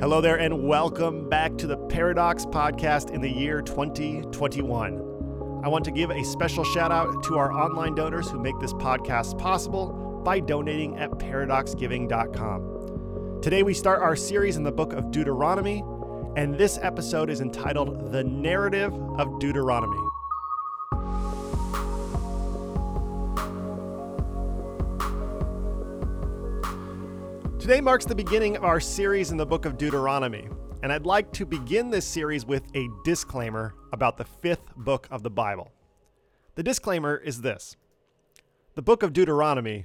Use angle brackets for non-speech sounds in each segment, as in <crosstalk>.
Hello there, and welcome back to the Paradox Podcast in the year 2021. I want to give a special shout out to our online donors who make this podcast possible by donating at paradoxgiving.com. Today, we start our series in the book of Deuteronomy, and this episode is entitled The Narrative of Deuteronomy. Today marks the beginning of our series in the book of Deuteronomy, and I'd like to begin this series with a disclaimer about the fifth book of the Bible. The disclaimer is this The book of Deuteronomy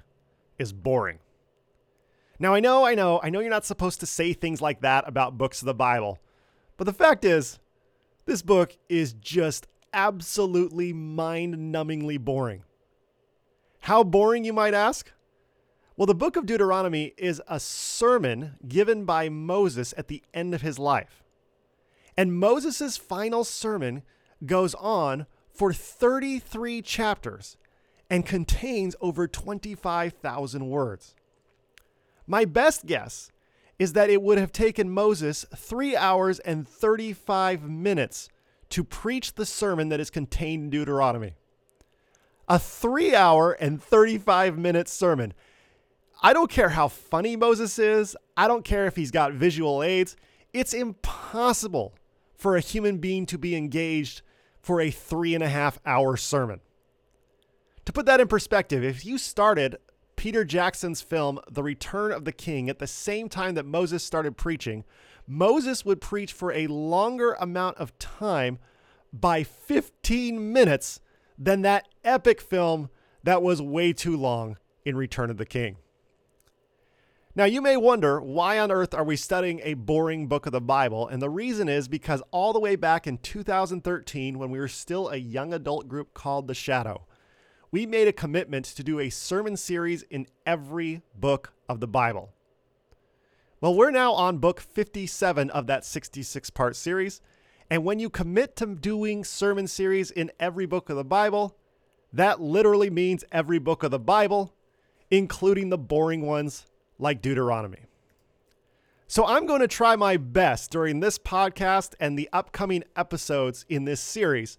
is boring. Now, I know, I know, I know you're not supposed to say things like that about books of the Bible, but the fact is, this book is just absolutely mind numbingly boring. How boring, you might ask? Well, the book of Deuteronomy is a sermon given by Moses at the end of his life. And Moses' final sermon goes on for 33 chapters and contains over 25,000 words. My best guess is that it would have taken Moses three hours and 35 minutes to preach the sermon that is contained in Deuteronomy. A three hour and 35 minute sermon. I don't care how funny Moses is. I don't care if he's got visual aids. It's impossible for a human being to be engaged for a three and a half hour sermon. To put that in perspective, if you started Peter Jackson's film, The Return of the King, at the same time that Moses started preaching, Moses would preach for a longer amount of time by 15 minutes than that epic film that was way too long in Return of the King. Now, you may wonder why on earth are we studying a boring book of the Bible? And the reason is because all the way back in 2013, when we were still a young adult group called The Shadow, we made a commitment to do a sermon series in every book of the Bible. Well, we're now on book 57 of that 66 part series. And when you commit to doing sermon series in every book of the Bible, that literally means every book of the Bible, including the boring ones like Deuteronomy. So I'm going to try my best during this podcast and the upcoming episodes in this series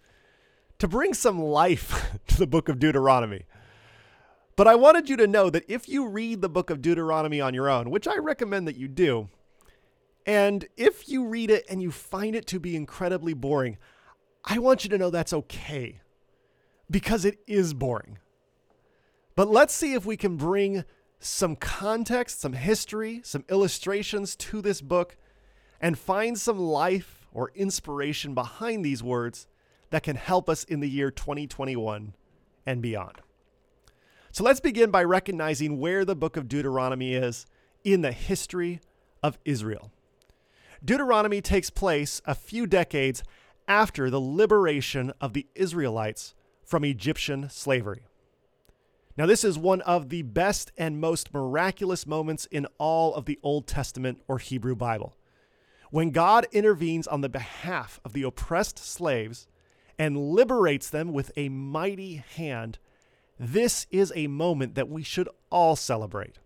to bring some life <laughs> to the book of Deuteronomy. But I wanted you to know that if you read the book of Deuteronomy on your own, which I recommend that you do, and if you read it and you find it to be incredibly boring, I want you to know that's okay because it is boring. But let's see if we can bring some context, some history, some illustrations to this book, and find some life or inspiration behind these words that can help us in the year 2021 and beyond. So let's begin by recognizing where the book of Deuteronomy is in the history of Israel. Deuteronomy takes place a few decades after the liberation of the Israelites from Egyptian slavery. Now, this is one of the best and most miraculous moments in all of the Old Testament or Hebrew Bible. When God intervenes on the behalf of the oppressed slaves and liberates them with a mighty hand, this is a moment that we should all celebrate.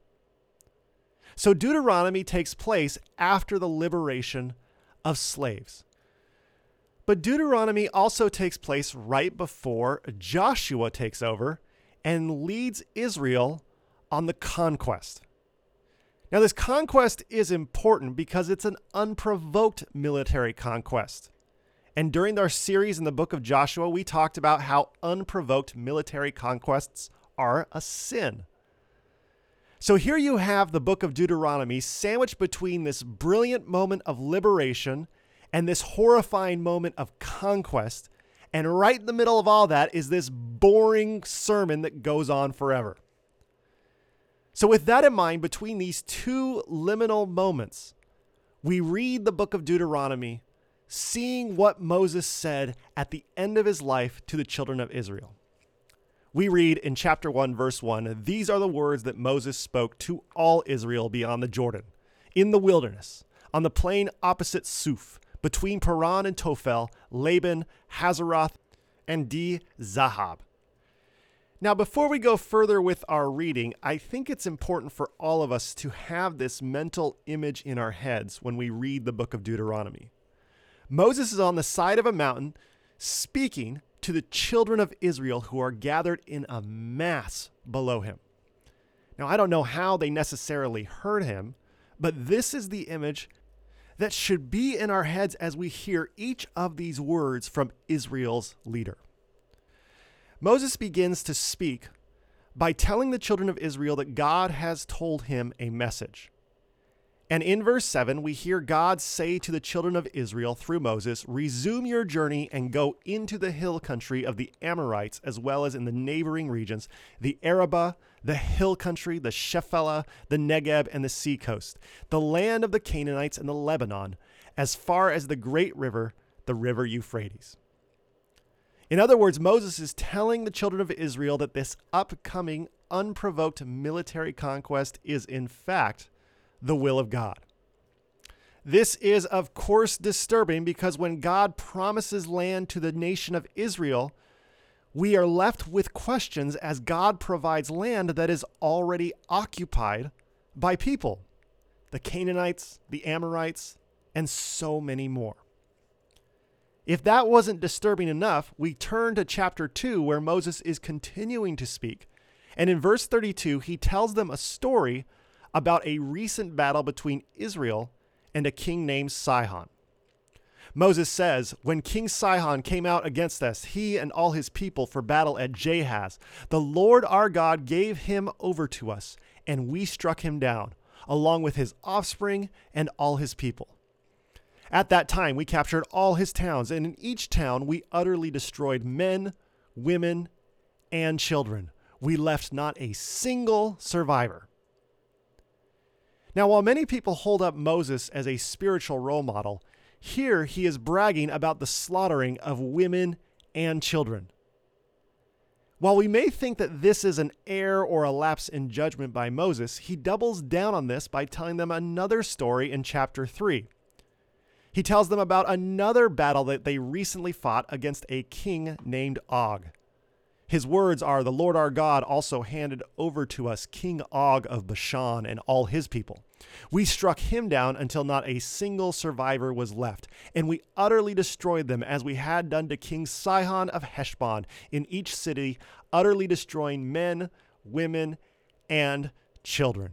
So, Deuteronomy takes place after the liberation of slaves. But Deuteronomy also takes place right before Joshua takes over and leads Israel on the conquest. Now, this conquest is important because it's an unprovoked military conquest. And during our series in the book of Joshua, we talked about how unprovoked military conquests are a sin. So here you have the book of Deuteronomy sandwiched between this brilliant moment of liberation and this horrifying moment of conquest and right in the middle of all that is this boring sermon that goes on forever. So, with that in mind, between these two liminal moments, we read the book of Deuteronomy, seeing what Moses said at the end of his life to the children of Israel. We read in chapter 1, verse 1 These are the words that Moses spoke to all Israel beyond the Jordan, in the wilderness, on the plain opposite Suph between Paran and Tophel, Laban, Hazeroth, and Di Zahab. Now, before we go further with our reading, I think it's important for all of us to have this mental image in our heads when we read the book of Deuteronomy. Moses is on the side of a mountain speaking to the children of Israel who are gathered in a mass below him. Now, I don't know how they necessarily heard him, but this is the image that should be in our heads as we hear each of these words from Israel's leader. Moses begins to speak by telling the children of Israel that God has told him a message. And in verse 7, we hear God say to the children of Israel through Moses, Resume your journey and go into the hill country of the Amorites, as well as in the neighboring regions, the Arabah, the hill country, the Shephelah, the Negeb, and the seacoast, the land of the Canaanites and the Lebanon, as far as the great river, the river Euphrates. In other words, Moses is telling the children of Israel that this upcoming unprovoked military conquest is, in fact, the will of God. This is, of course, disturbing because when God promises land to the nation of Israel, we are left with questions as God provides land that is already occupied by people the Canaanites, the Amorites, and so many more. If that wasn't disturbing enough, we turn to chapter 2, where Moses is continuing to speak. And in verse 32, he tells them a story about a recent battle between Israel and a king named Sihon. Moses says, When King Sihon came out against us, he and all his people for battle at Jahaz, the Lord our God gave him over to us, and we struck him down, along with his offspring and all his people. At that time, we captured all his towns, and in each town we utterly destroyed men, women, and children. We left not a single survivor. Now, while many people hold up Moses as a spiritual role model, here he is bragging about the slaughtering of women and children. While we may think that this is an error or a lapse in judgment by Moses, he doubles down on this by telling them another story in chapter 3. He tells them about another battle that they recently fought against a king named Og. His words are The Lord our God also handed over to us King Og of Bashan and all his people. We struck him down until not a single survivor was left, and we utterly destroyed them as we had done to King Sihon of Heshbon in each city, utterly destroying men, women, and children.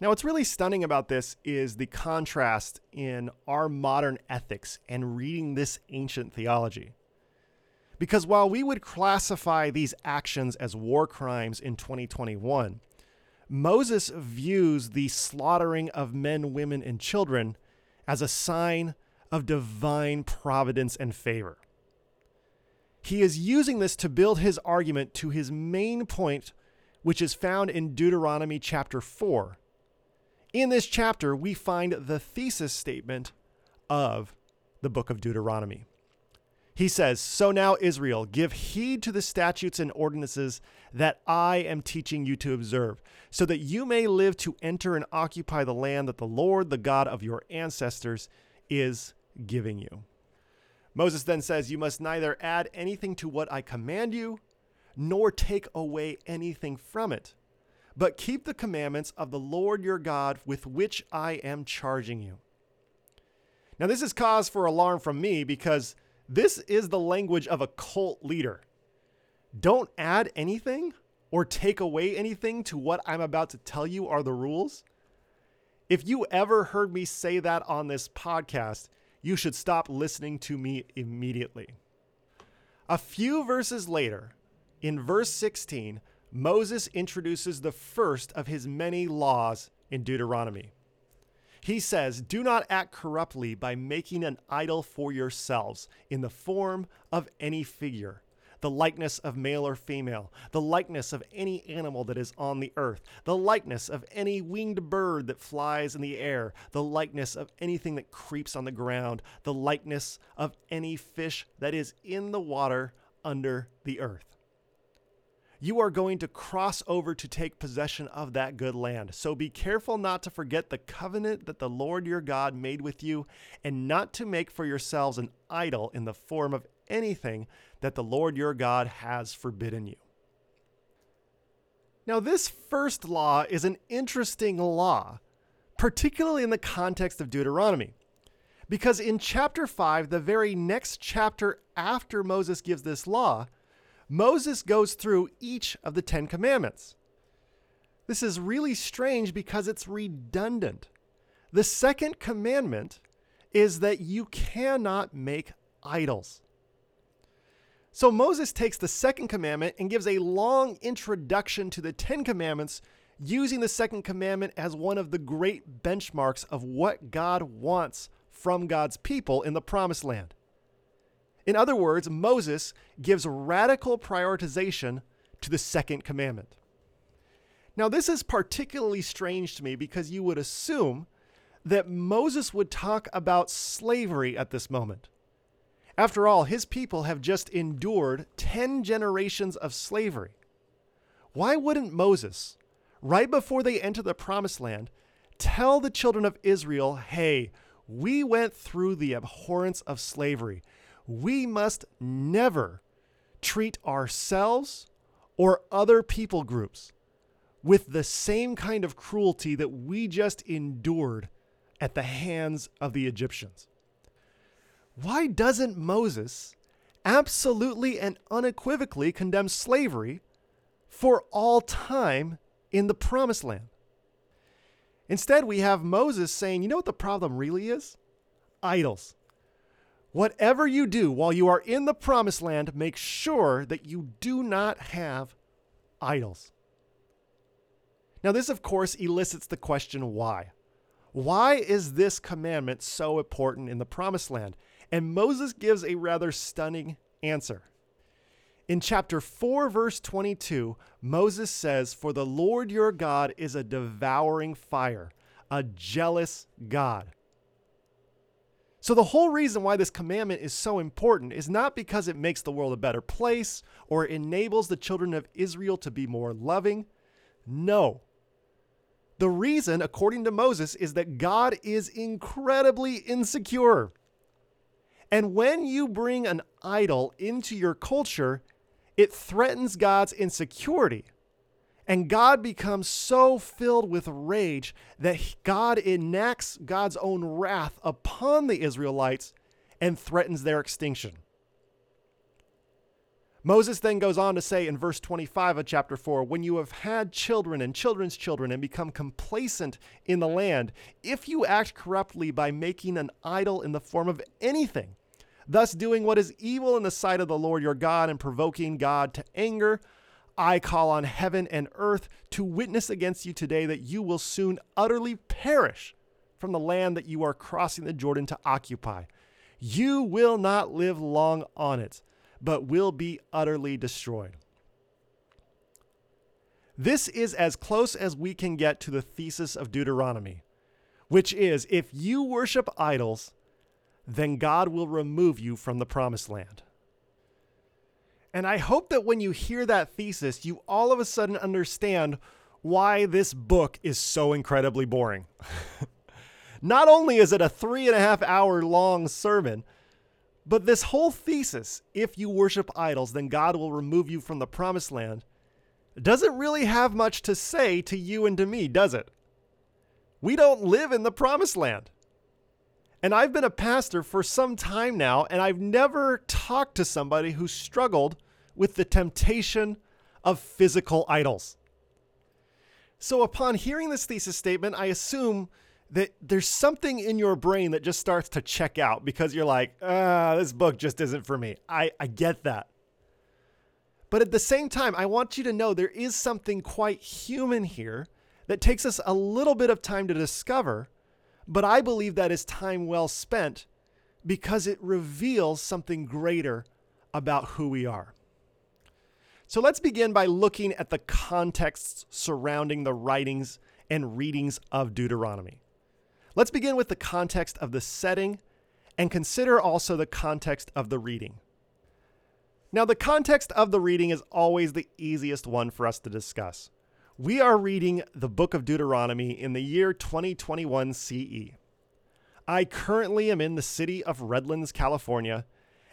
Now, what's really stunning about this is the contrast in our modern ethics and reading this ancient theology. Because while we would classify these actions as war crimes in 2021, Moses views the slaughtering of men, women, and children as a sign of divine providence and favor. He is using this to build his argument to his main point, which is found in Deuteronomy chapter 4. In this chapter, we find the thesis statement of the book of Deuteronomy. He says, So now, Israel, give heed to the statutes and ordinances that I am teaching you to observe, so that you may live to enter and occupy the land that the Lord, the God of your ancestors, is giving you. Moses then says, You must neither add anything to what I command you, nor take away anything from it, but keep the commandments of the Lord your God with which I am charging you. Now, this is cause for alarm from me because this is the language of a cult leader. Don't add anything or take away anything to what I'm about to tell you are the rules. If you ever heard me say that on this podcast, you should stop listening to me immediately. A few verses later, in verse 16, Moses introduces the first of his many laws in Deuteronomy. He says, Do not act corruptly by making an idol for yourselves in the form of any figure, the likeness of male or female, the likeness of any animal that is on the earth, the likeness of any winged bird that flies in the air, the likeness of anything that creeps on the ground, the likeness of any fish that is in the water under the earth you are going to cross over to take possession of that good land. So be careful not to forget the covenant that the Lord your God made with you, and not to make for yourselves an idol in the form of anything that the Lord your God has forbidden you. Now, this first law is an interesting law, particularly in the context of Deuteronomy. Because in chapter 5, the very next chapter after Moses gives this law, Moses goes through each of the Ten Commandments. This is really strange because it's redundant. The second commandment is that you cannot make idols. So Moses takes the second commandment and gives a long introduction to the Ten Commandments, using the second commandment as one of the great benchmarks of what God wants from God's people in the promised land. In other words, Moses gives radical prioritization to the second commandment. Now, this is particularly strange to me because you would assume that Moses would talk about slavery at this moment. After all, his people have just endured 10 generations of slavery. Why wouldn't Moses, right before they enter the promised land, tell the children of Israel, hey, we went through the abhorrence of slavery. We must never treat ourselves or other people groups with the same kind of cruelty that we just endured at the hands of the Egyptians. Why doesn't Moses absolutely and unequivocally condemn slavery for all time in the promised land? Instead, we have Moses saying, you know what the problem really is? Idols. Whatever you do while you are in the promised land, make sure that you do not have idols. Now, this, of course, elicits the question why? Why is this commandment so important in the promised land? And Moses gives a rather stunning answer. In chapter 4, verse 22, Moses says, For the Lord your God is a devouring fire, a jealous God. So, the whole reason why this commandment is so important is not because it makes the world a better place or enables the children of Israel to be more loving. No. The reason, according to Moses, is that God is incredibly insecure. And when you bring an idol into your culture, it threatens God's insecurity. And God becomes so filled with rage that God enacts God's own wrath upon the Israelites and threatens their extinction. Moses then goes on to say in verse 25 of chapter 4 When you have had children and children's children and become complacent in the land, if you act corruptly by making an idol in the form of anything, thus doing what is evil in the sight of the Lord your God and provoking God to anger, I call on heaven and earth to witness against you today that you will soon utterly perish from the land that you are crossing the Jordan to occupy. You will not live long on it, but will be utterly destroyed. This is as close as we can get to the thesis of Deuteronomy, which is if you worship idols, then God will remove you from the promised land. And I hope that when you hear that thesis, you all of a sudden understand why this book is so incredibly boring. <laughs> Not only is it a three and a half hour long sermon, but this whole thesis, if you worship idols, then God will remove you from the promised land, doesn't really have much to say to you and to me, does it? We don't live in the promised land. And I've been a pastor for some time now, and I've never talked to somebody who struggled with the temptation of physical idols. So, upon hearing this thesis statement, I assume that there's something in your brain that just starts to check out because you're like, ah, this book just isn't for me. I, I get that. But at the same time, I want you to know there is something quite human here that takes us a little bit of time to discover but I believe that is time well spent because it reveals something greater about who we are. So let's begin by looking at the contexts surrounding the writings and readings of Deuteronomy. Let's begin with the context of the setting and consider also the context of the reading. Now, the context of the reading is always the easiest one for us to discuss. We are reading the book of Deuteronomy in the year 2021 CE. I currently am in the city of Redlands, California,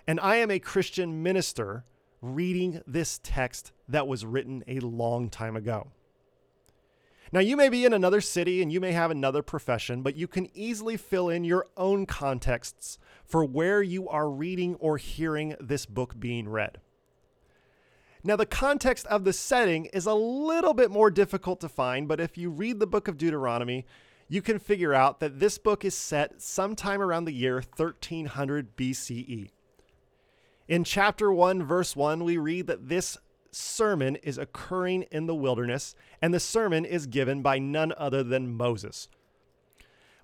and I am a Christian minister reading this text that was written a long time ago. Now, you may be in another city and you may have another profession, but you can easily fill in your own contexts for where you are reading or hearing this book being read. Now, the context of the setting is a little bit more difficult to find, but if you read the book of Deuteronomy, you can figure out that this book is set sometime around the year 1300 BCE. In chapter 1, verse 1, we read that this sermon is occurring in the wilderness, and the sermon is given by none other than Moses.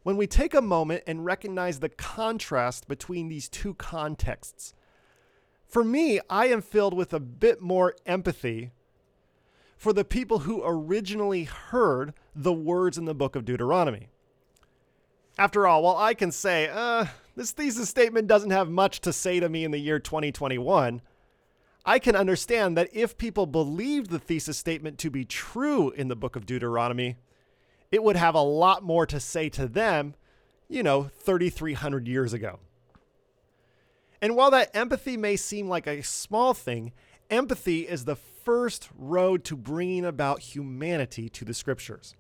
When we take a moment and recognize the contrast between these two contexts, for me, I am filled with a bit more empathy for the people who originally heard the words in the book of Deuteronomy. After all, while I can say, uh, this thesis statement doesn't have much to say to me in the year 2021, I can understand that if people believed the thesis statement to be true in the book of Deuteronomy, it would have a lot more to say to them, you know, 3,300 years ago. And while that empathy may seem like a small thing, empathy is the first road to bringing about humanity to the scriptures.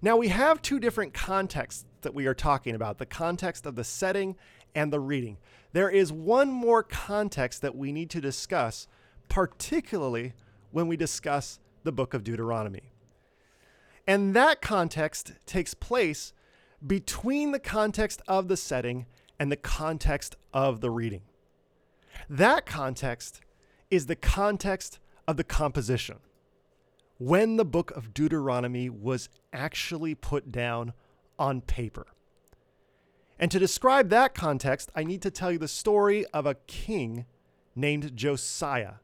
Now, we have two different contexts that we are talking about the context of the setting and the reading. There is one more context that we need to discuss, particularly when we discuss the book of Deuteronomy. And that context takes place between the context of the setting and the context of the reading. That context is the context of the composition. When the book of Deuteronomy was actually put down on paper. And to describe that context, I need to tell you the story of a king named Josiah,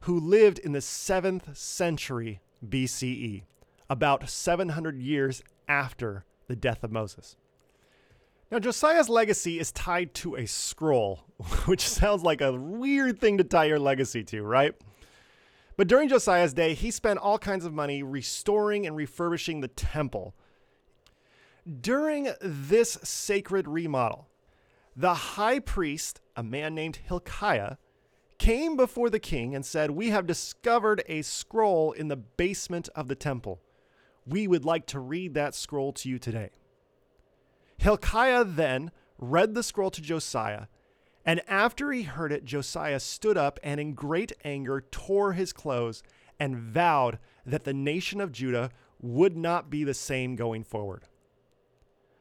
who lived in the 7th century BCE, about 700 years after the death of Moses. Now, Josiah's legacy is tied to a scroll, <laughs> which sounds like a weird thing to tie your legacy to, right? But during Josiah's day, he spent all kinds of money restoring and refurbishing the temple. During this sacred remodel, the high priest, a man named Hilkiah, came before the king and said, We have discovered a scroll in the basement of the temple. We would like to read that scroll to you today. Hilkiah then read the scroll to Josiah, and after he heard it, Josiah stood up and in great anger tore his clothes and vowed that the nation of Judah would not be the same going forward.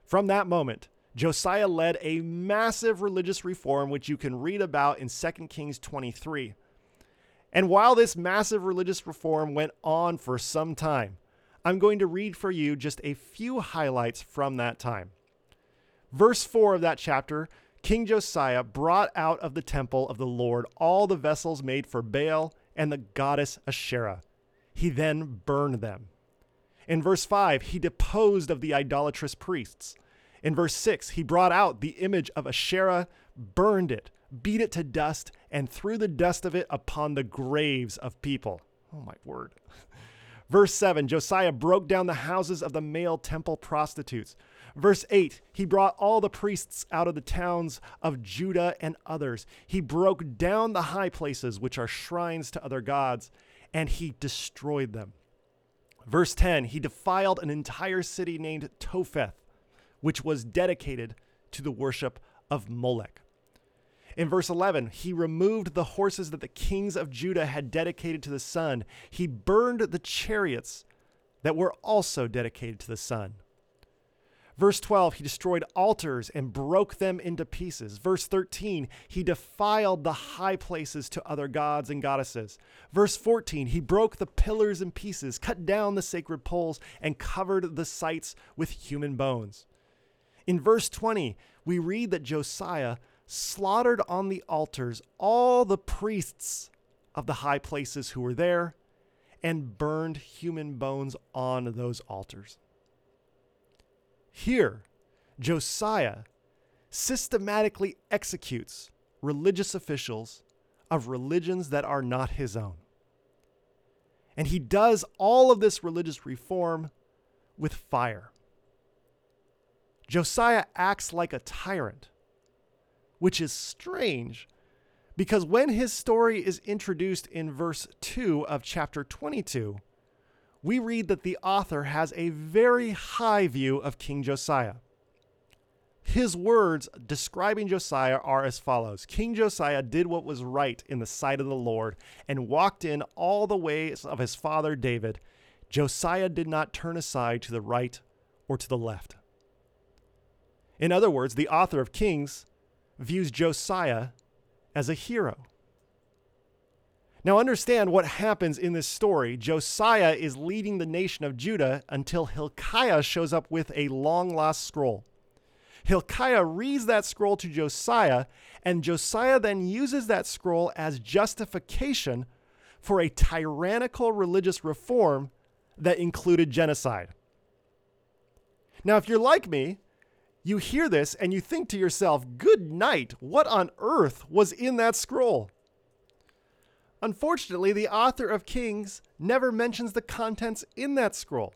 From that moment, Josiah led a massive religious reform, which you can read about in 2 Kings 23. And while this massive religious reform went on for some time, I'm going to read for you just a few highlights from that time. Verse 4 of that chapter King Josiah brought out of the temple of the Lord all the vessels made for Baal and the goddess Asherah. He then burned them. In verse 5, he deposed of the idolatrous priests. In verse 6, he brought out the image of Asherah, burned it, beat it to dust, and threw the dust of it upon the graves of people. Oh my word. <laughs> Verse 7 Josiah broke down the houses of the male temple prostitutes, Verse 8 He brought all the priests out of the towns of Judah and others. He broke down the high places, which are shrines to other gods, and he destroyed them. Verse 10 He defiled an entire city named Topheth, which was dedicated to the worship of Molech. In verse 11, he removed the horses that the kings of Judah had dedicated to the sun. He burned the chariots that were also dedicated to the sun. Verse 12, he destroyed altars and broke them into pieces. Verse 13, he defiled the high places to other gods and goddesses. Verse 14, he broke the pillars in pieces, cut down the sacred poles, and covered the sites with human bones. In verse 20, we read that Josiah slaughtered on the altars all the priests of the high places who were there and burned human bones on those altars. Here, Josiah systematically executes religious officials of religions that are not his own. And he does all of this religious reform with fire. Josiah acts like a tyrant, which is strange because when his story is introduced in verse 2 of chapter 22, we read that the author has a very high view of King Josiah. His words describing Josiah are as follows King Josiah did what was right in the sight of the Lord and walked in all the ways of his father David. Josiah did not turn aside to the right or to the left. In other words, the author of Kings views Josiah as a hero. Now, understand what happens in this story. Josiah is leading the nation of Judah until Hilkiah shows up with a long lost scroll. Hilkiah reads that scroll to Josiah, and Josiah then uses that scroll as justification for a tyrannical religious reform that included genocide. Now, if you're like me, you hear this and you think to yourself, good night, what on earth was in that scroll? Unfortunately, the author of Kings never mentions the contents in that scroll.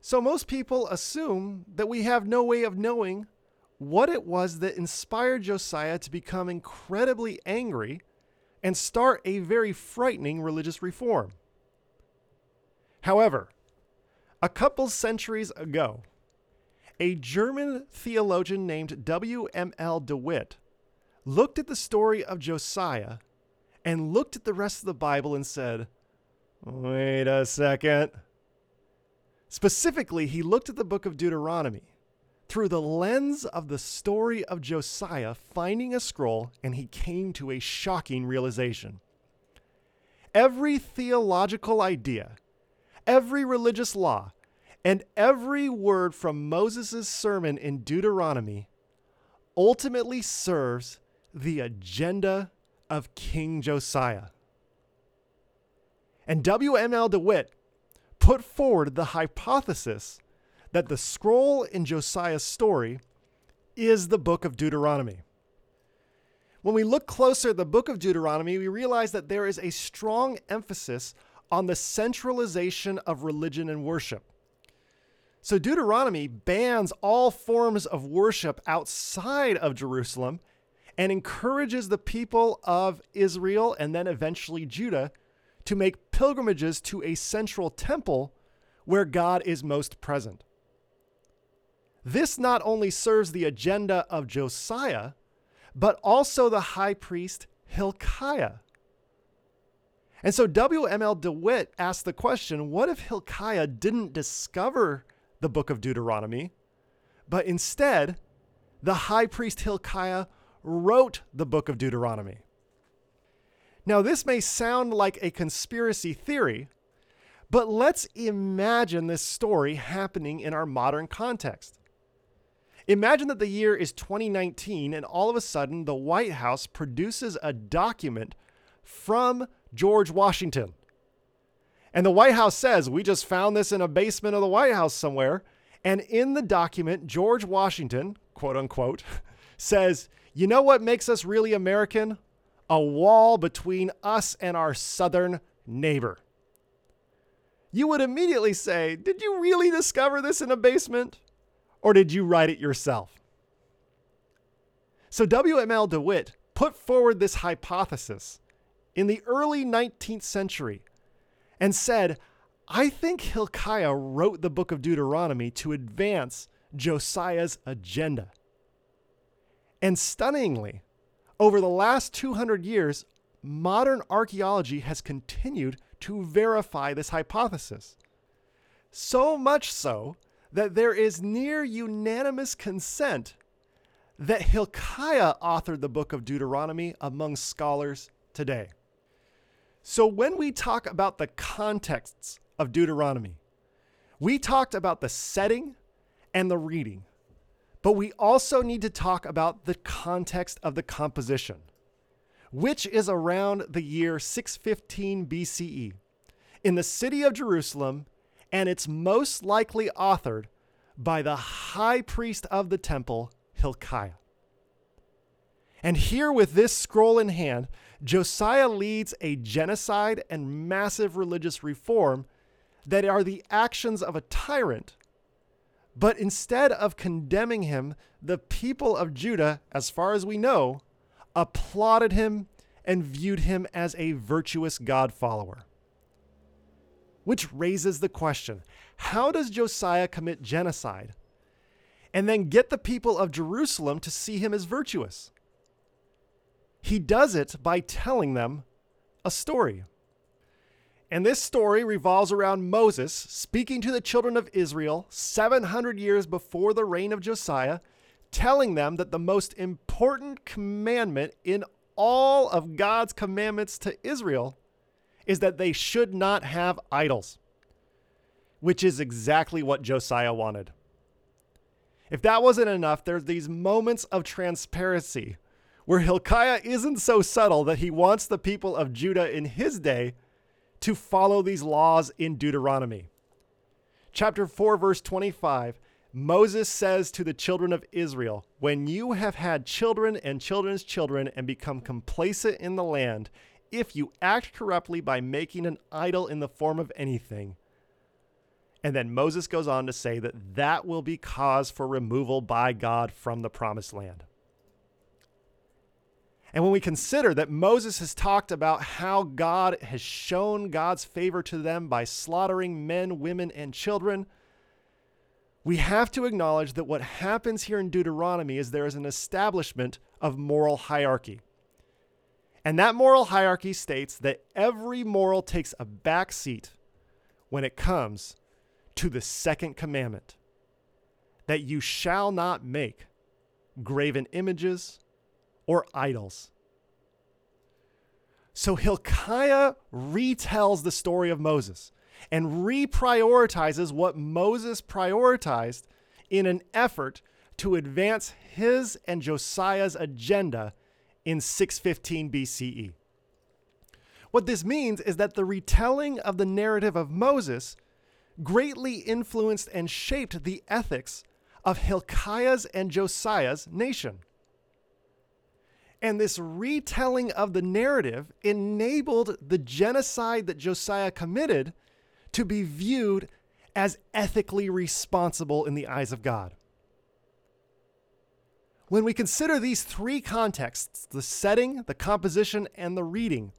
So most people assume that we have no way of knowing what it was that inspired Josiah to become incredibly angry and start a very frightening religious reform. However, a couple centuries ago, a German theologian named W.M.L. de Wette looked at the story of Josiah and looked at the rest of the Bible and said, Wait a second. Specifically, he looked at the book of Deuteronomy through the lens of the story of Josiah finding a scroll, and he came to a shocking realization. Every theological idea, every religious law, and every word from Moses' sermon in Deuteronomy ultimately serves the agenda of King Josiah. And W.M.L. de Wette put forward the hypothesis that the scroll in Josiah's story is the book of Deuteronomy. When we look closer at the book of Deuteronomy, we realize that there is a strong emphasis on the centralization of religion and worship. So, Deuteronomy bans all forms of worship outside of Jerusalem and encourages the people of Israel and then eventually Judah to make pilgrimages to a central temple where God is most present. This not only serves the agenda of Josiah, but also the high priest Hilkiah. And so W.M.L. de Wette asked the question what if Hilkiah didn't discover the book of Deuteronomy, but instead the high priest Hilkiah wrote the book of Deuteronomy. Now, this may sound like a conspiracy theory, but let's imagine this story happening in our modern context. Imagine that the year is 2019 and all of a sudden the White House produces a document from George Washington. And the White House says, We just found this in a basement of the White House somewhere. And in the document, George Washington, quote unquote, <laughs> says, you know what makes us really American? A wall between us and our southern neighbor. You would immediately say, Did you really discover this in a basement? Or did you write it yourself? So W.M.L. de Wette put forward this hypothesis in the early 19th century and said, I think Hilkiah wrote the book of Deuteronomy to advance Josiah's agenda. And stunningly, over the last 200 years, modern archaeology has continued to verify this hypothesis. So much so that there is near unanimous consent that Hilkiah authored the book of Deuteronomy among scholars today. So, when we talk about the contexts of Deuteronomy, we talked about the setting and the reading. But we also need to talk about the context of the composition, which is around the year 615 BCE in the city of Jerusalem, and it's most likely authored by the high priest of the temple, Hilkiah. And here, with this scroll in hand, Josiah leads a genocide and massive religious reform that are the actions of a tyrant but instead of condemning him, the people of Judah, as far as we know, applauded him and viewed him as a virtuous God follower. Which raises the question how does Josiah commit genocide and then get the people of Jerusalem to see him as virtuous? He does it by telling them a story. And this story revolves around Moses speaking to the children of Israel 700 years before the reign of Josiah, telling them that the most important commandment in all of God's commandments to Israel is that they should not have idols, which is exactly what Josiah wanted. If that wasn't enough, there's these moments of transparency where Hilkiah isn't so subtle that he wants the people of Judah in his day to follow these laws in Deuteronomy. Chapter 4, verse 25 Moses says to the children of Israel, When you have had children and children's children and become complacent in the land, if you act corruptly by making an idol in the form of anything. And then Moses goes on to say that that will be cause for removal by God from the promised land. And when we consider that Moses has talked about how God has shown God's favor to them by slaughtering men, women, and children, we have to acknowledge that what happens here in Deuteronomy is there is an establishment of moral hierarchy. And that moral hierarchy states that every moral takes a back seat when it comes to the second commandment that you shall not make graven images or idols. So Hilkiah retells the story of Moses and reprioritizes what Moses prioritized in an effort to advance his and Josiah's agenda in 615 BCE. What this means is that the retelling of the narrative of Moses greatly influenced and shaped the ethics of Hilkiah's and Josiah's nation. And this retelling of the narrative enabled the genocide that Josiah committed to be viewed as ethically responsible in the eyes of God. When we consider these three contexts the setting, the composition, and the reading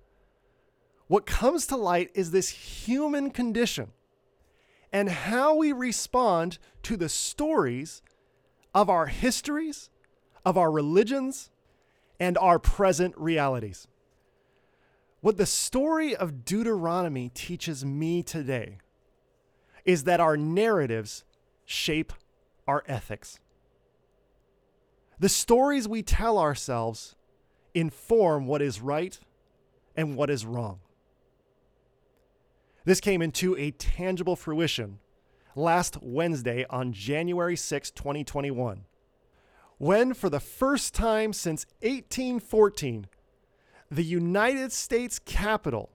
what comes to light is this human condition and how we respond to the stories of our histories, of our religions, and our present realities. What the story of Deuteronomy teaches me today is that our narratives shape our ethics. The stories we tell ourselves inform what is right and what is wrong. This came into a tangible fruition last Wednesday on January 6, 2021, when, for the first time since 1814, the United States Capitol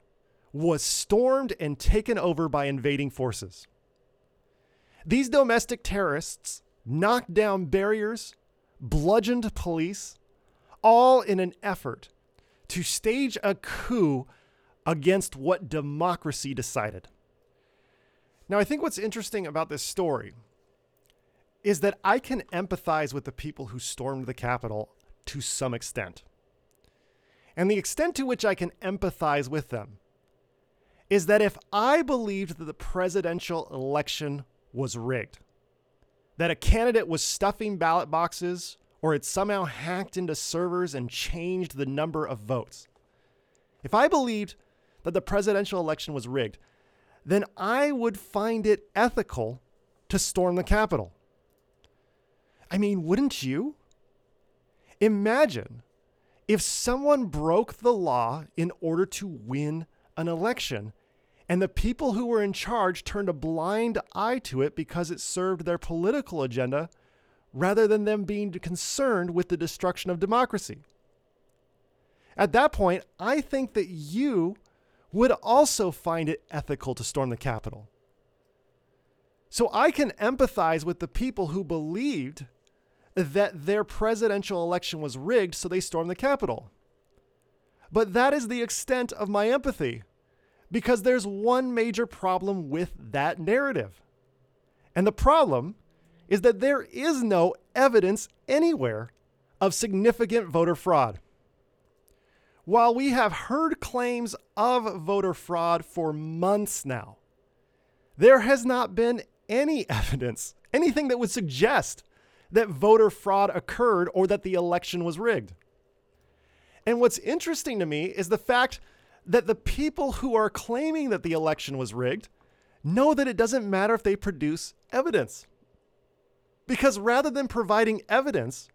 was stormed and taken over by invading forces. These domestic terrorists knocked down barriers, bludgeoned police, all in an effort to stage a coup against what democracy decided. Now, I think what's interesting about this story is that I can empathize with the people who stormed the Capitol to some extent. And the extent to which I can empathize with them is that if I believed that the presidential election was rigged, that a candidate was stuffing ballot boxes or had somehow hacked into servers and changed the number of votes, if I believed that the presidential election was rigged, then I would find it ethical to storm the Capitol. I mean, wouldn't you? Imagine if someone broke the law in order to win an election and the people who were in charge turned a blind eye to it because it served their political agenda rather than them being concerned with the destruction of democracy. At that point, I think that you would also find it ethical to storm the Capitol. So I can empathize with the people who believed that their presidential election was rigged, so they stormed the Capitol. But that is the extent of my empathy because there's one major problem with that narrative. And the problem is that there is no evidence anywhere of significant voter fraud. While we have heard claims of voter fraud for months now, there has not been any <laughs> evidence, anything that would suggest that voter fraud occurred or that the election was rigged. And what's interesting to me is the fact that the people who are claiming that the election was rigged know that it doesn't matter if they produce evidence. Because rather than providing evidence,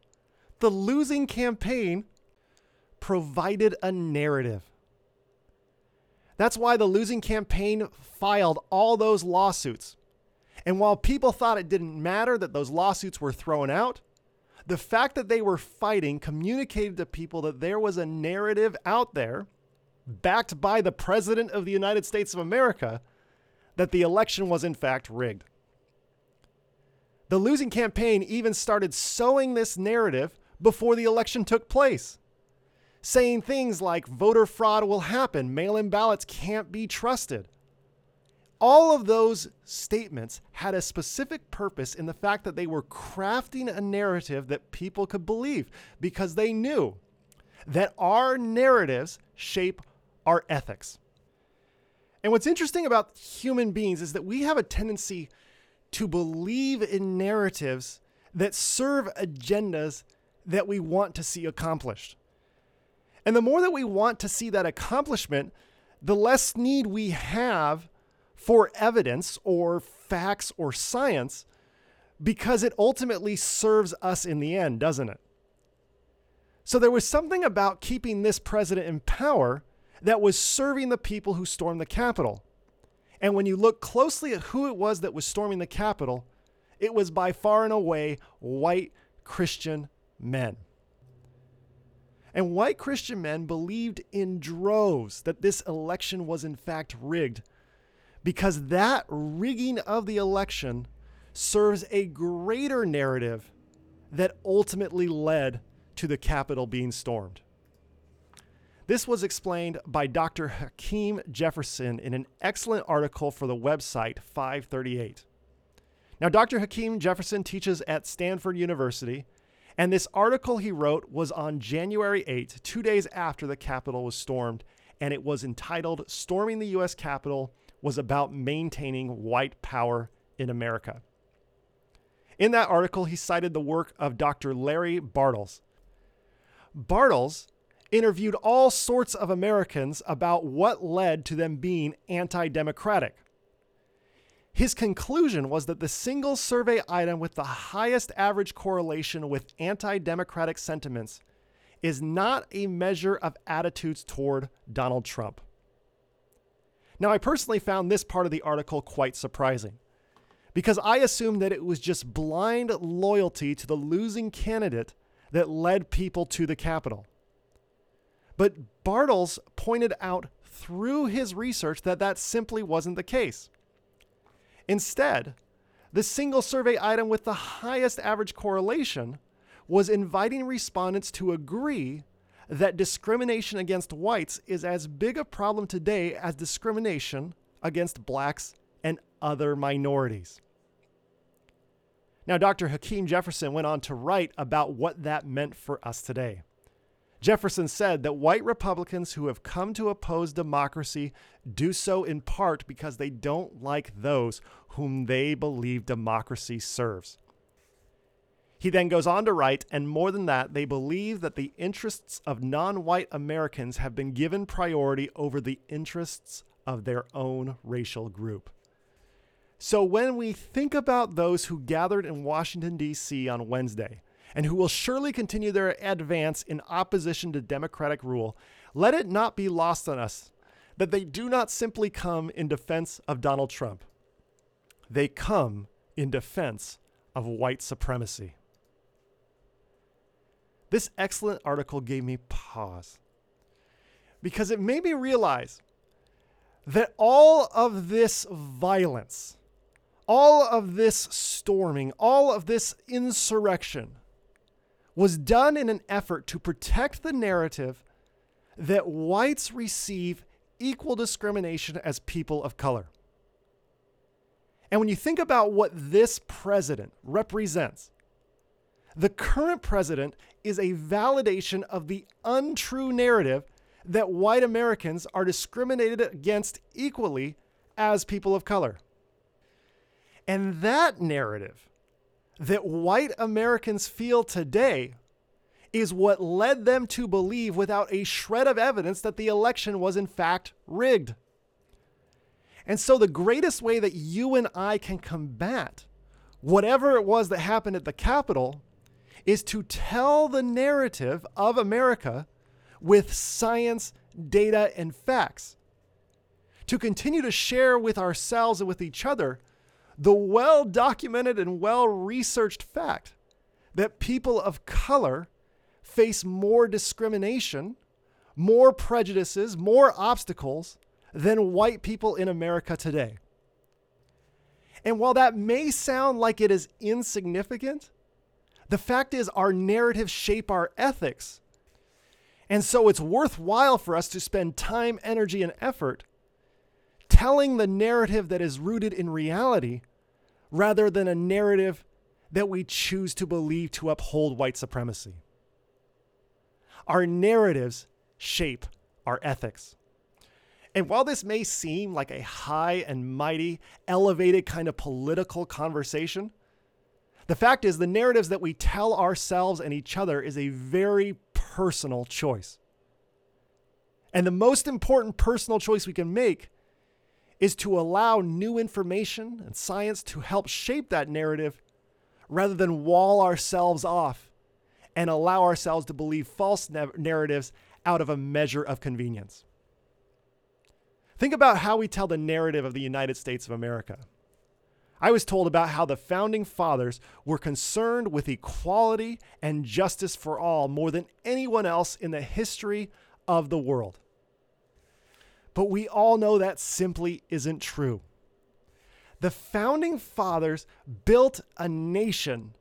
the losing campaign provided a narrative. That's why the losing campaign filed all those lawsuits. And while people thought it didn't matter that those lawsuits were thrown out, the fact that they were fighting communicated to people that there was a narrative out there, backed by the President of the United States of America, that the election was in fact rigged. The losing campaign even started sowing this narrative before the election took place, saying things like voter fraud will happen, mail in ballots can't be trusted. All of those statements had a specific purpose in the fact that they were crafting a narrative that people could believe because they knew that our narratives shape our ethics. And what's interesting about human beings is that we have a tendency to believe in narratives that serve agendas that we want to see accomplished. And the more that we want to see that accomplishment, the less need we have for evidence or facts or science because it ultimately serves us in the end, doesn't it? So there was something about keeping this president in power that was serving the people who stormed the Capitol. And when you look closely at who it was that was storming the Capitol, it was by far and away white Christian men. And white Christian men believed in droves that this election was in fact rigged because that rigging of the election serves a greater narrative that ultimately led to the Capitol being stormed. This was explained by Dr. Hakeem Jefferson in an excellent article for the website 538. Now, Dr. Hakeem Jefferson teaches at Stanford University, and this article he wrote was on January 8, two days after the Capitol was stormed, and it was entitled Storming the U.S. Capitol was about maintaining white power in America. In that article, he cited the work of Dr. Larry Bartels. Bartels interviewed all sorts of Americans about what led to them being anti democratic. His conclusion was that the single survey item with the highest average correlation with anti democratic sentiments is not a measure of attitudes toward Donald Trump. Now, I personally found this part of the article quite surprising because I assumed that it was just blind loyalty to the losing candidate that led people to the Capitol. But Bartels pointed out through his research that that simply wasn't the case. Instead, the single survey item with the highest average correlation was inviting respondents to agree that discrimination against whites is as big a problem today as discrimination against blacks and other minorities. Now, Dr. Hakeem Jefferson went on to write about what that meant for us today. Jefferson said that white Republicans who have come to oppose democracy do so in part because they don't like those whom they believe democracy serves. He then goes on to write, and more than that, they believe that the interests of non white Americans have been given priority over the interests of their own racial group. So when we think about those who gathered in Washington, D.C. on Wednesday, and who will surely continue their advance in opposition to democratic rule, let it not be lost on us that they do not simply come in defense of Donald Trump. They come in defense of white supremacy. This excellent article gave me pause because it made me realize that all of this violence, all of this storming, all of this insurrection was done in an effort to protect the narrative that whites receive equal discrimination as people of color. And when you think about what this president represents, the current president is a validation of the untrue narrative that white Americans are discriminated against equally as people of color. And that narrative that white Americans feel today is what led them to believe without a shred of evidence that the election was in fact rigged. And so, the greatest way that you and I can combat whatever it was that happened at the Capitol is to tell the narrative of America with science, data, and facts. To continue to share with ourselves and with each other the well documented and well researched fact that people of color face more discrimination, more prejudices, more obstacles than white people in America today. And while that may sound like it is insignificant, the fact is our narratives shape our ethics. And so it's worthwhile for us to spend time, energy, and effort telling the narrative that is rooted in reality rather than a narrative that we choose to believe to uphold white supremacy. Our narratives shape our ethics. And while this may seem like a high and mighty, elevated kind of political conversation, the fact is the narratives that we tell ourselves and each other is a very personal choice. And the most important personal choice we can make is to allow new information and science to help shape that narrative rather than wall ourselves off and allow ourselves to believe false narratives out of a measure of convenience. Think about how we tell the narrative of the United States of America. I was told about how the founding fathers were concerned with equality and justice for all more than anyone else in the history of the world. But we all know that simply isn't true. The founding fathers built a nation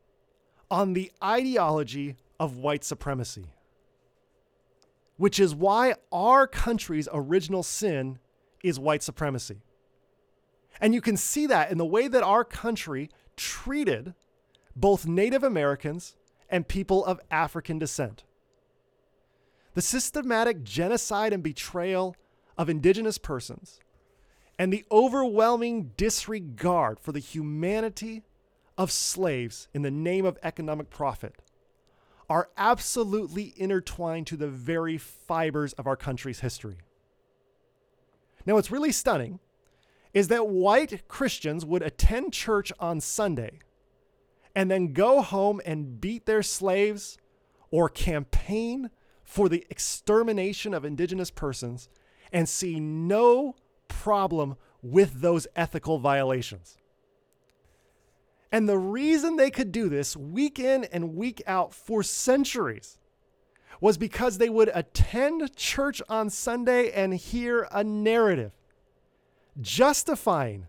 on the ideology of white supremacy, which is why our country's original sin is white supremacy. And you can see that in the way that our country treated both Native Americans and people of African descent. The systematic genocide and betrayal of indigenous persons and the overwhelming disregard for the humanity of slaves in the name of economic profit are absolutely intertwined to the very fibers of our country's history. Now, what's really stunning is that white Christians would attend church on Sunday and then go home and beat their slaves or campaign for the extermination of indigenous persons and see no problem with those ethical violations. And the reason they could do this week in and week out for centuries was because they would attend church on Sunday and hear a narrative justifying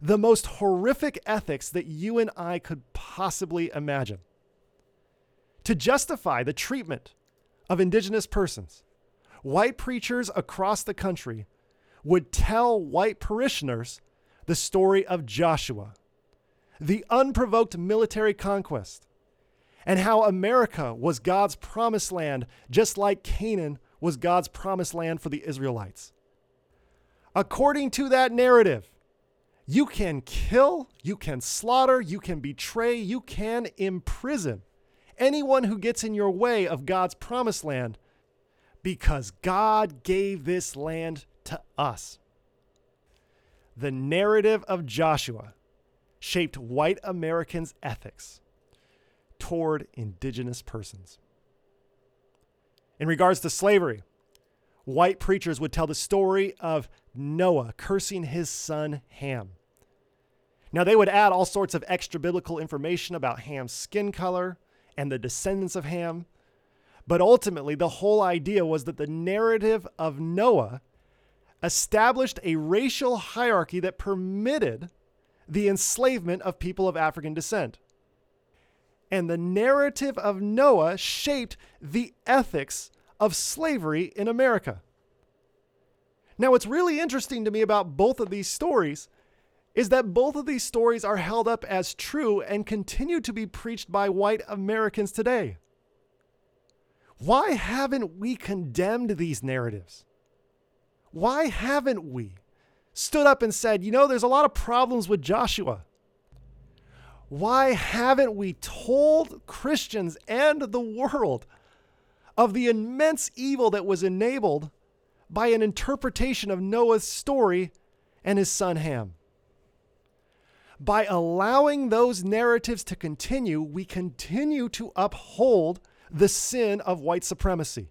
the most horrific ethics that you and I could possibly imagine. To justify the treatment of indigenous persons, white preachers across the country would tell white parishioners the story of Joshua, the unprovoked military conquest, and how America was God's promised land, just like Canaan was God's promised land for the Israelites. According to that narrative, you can kill, you can slaughter, you can betray, you can imprison anyone who gets in your way of God's promised land because God gave this land to us. The narrative of Joshua shaped white Americans' ethics toward indigenous persons. In regards to slavery, white preachers would tell the story of Noah cursing his son Ham. Now, they would add all sorts of extra biblical information about Ham's skin color and the descendants of Ham. But ultimately, the whole idea was that the narrative of Noah established a racial hierarchy that permitted the enslavement of people of African descent. And the narrative of Noah shaped the ethics of slavery in America. Now, what's really interesting to me about both of these stories is that both of these stories are held up as true and continue to be preached by white Americans today. Why haven't we condemned these narratives? Why haven't we stood up and said, you know, there's a lot of problems with Joshua? Why haven't we told Christians and the world of the immense evil that was enabled by an interpretation of Noah's story and his son Ham? By allowing those narratives to continue, we continue to uphold the sin of white supremacy.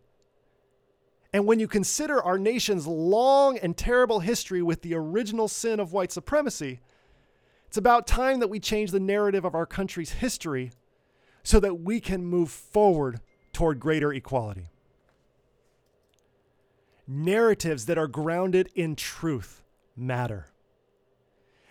And when you consider our nation's long and terrible history with the original sin of white supremacy, it's about time that we change the narrative of our country's history so that we can move forward toward greater equality. Narratives that are grounded in truth matter.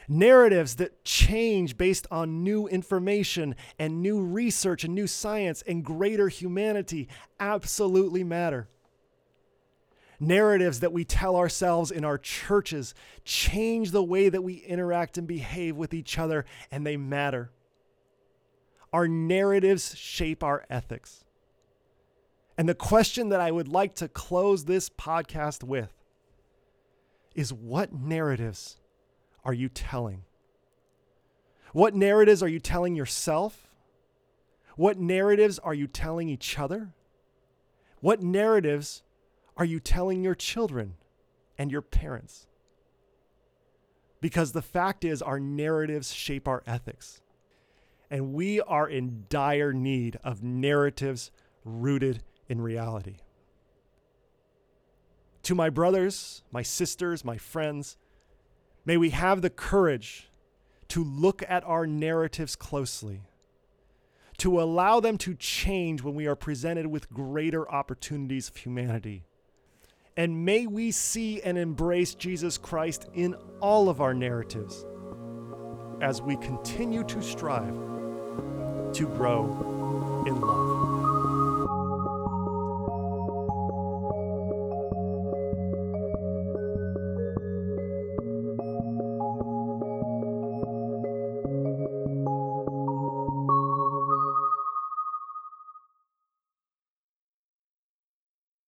Narratives that change based on new information and new research and new science and greater humanity absolutely matter narratives that we tell ourselves in our churches change the way that we interact and behave with each other, and they matter. Our narratives shape our ethics. And the question that I would like to close this podcast with is what narratives are you telling? What narratives are you telling yourself? What narratives are you telling each other? What narratives are you telling your children and your parents? Because the fact is, our narratives shape our ethics. And we are in dire need of narratives rooted in reality. To my brothers, my sisters, my friends, may we have the courage to look at our narratives closely, to allow them to change when we are presented with greater opportunities of humanity and may we see and embrace Jesus Christ in all of our narratives as we continue to strive to grow in love.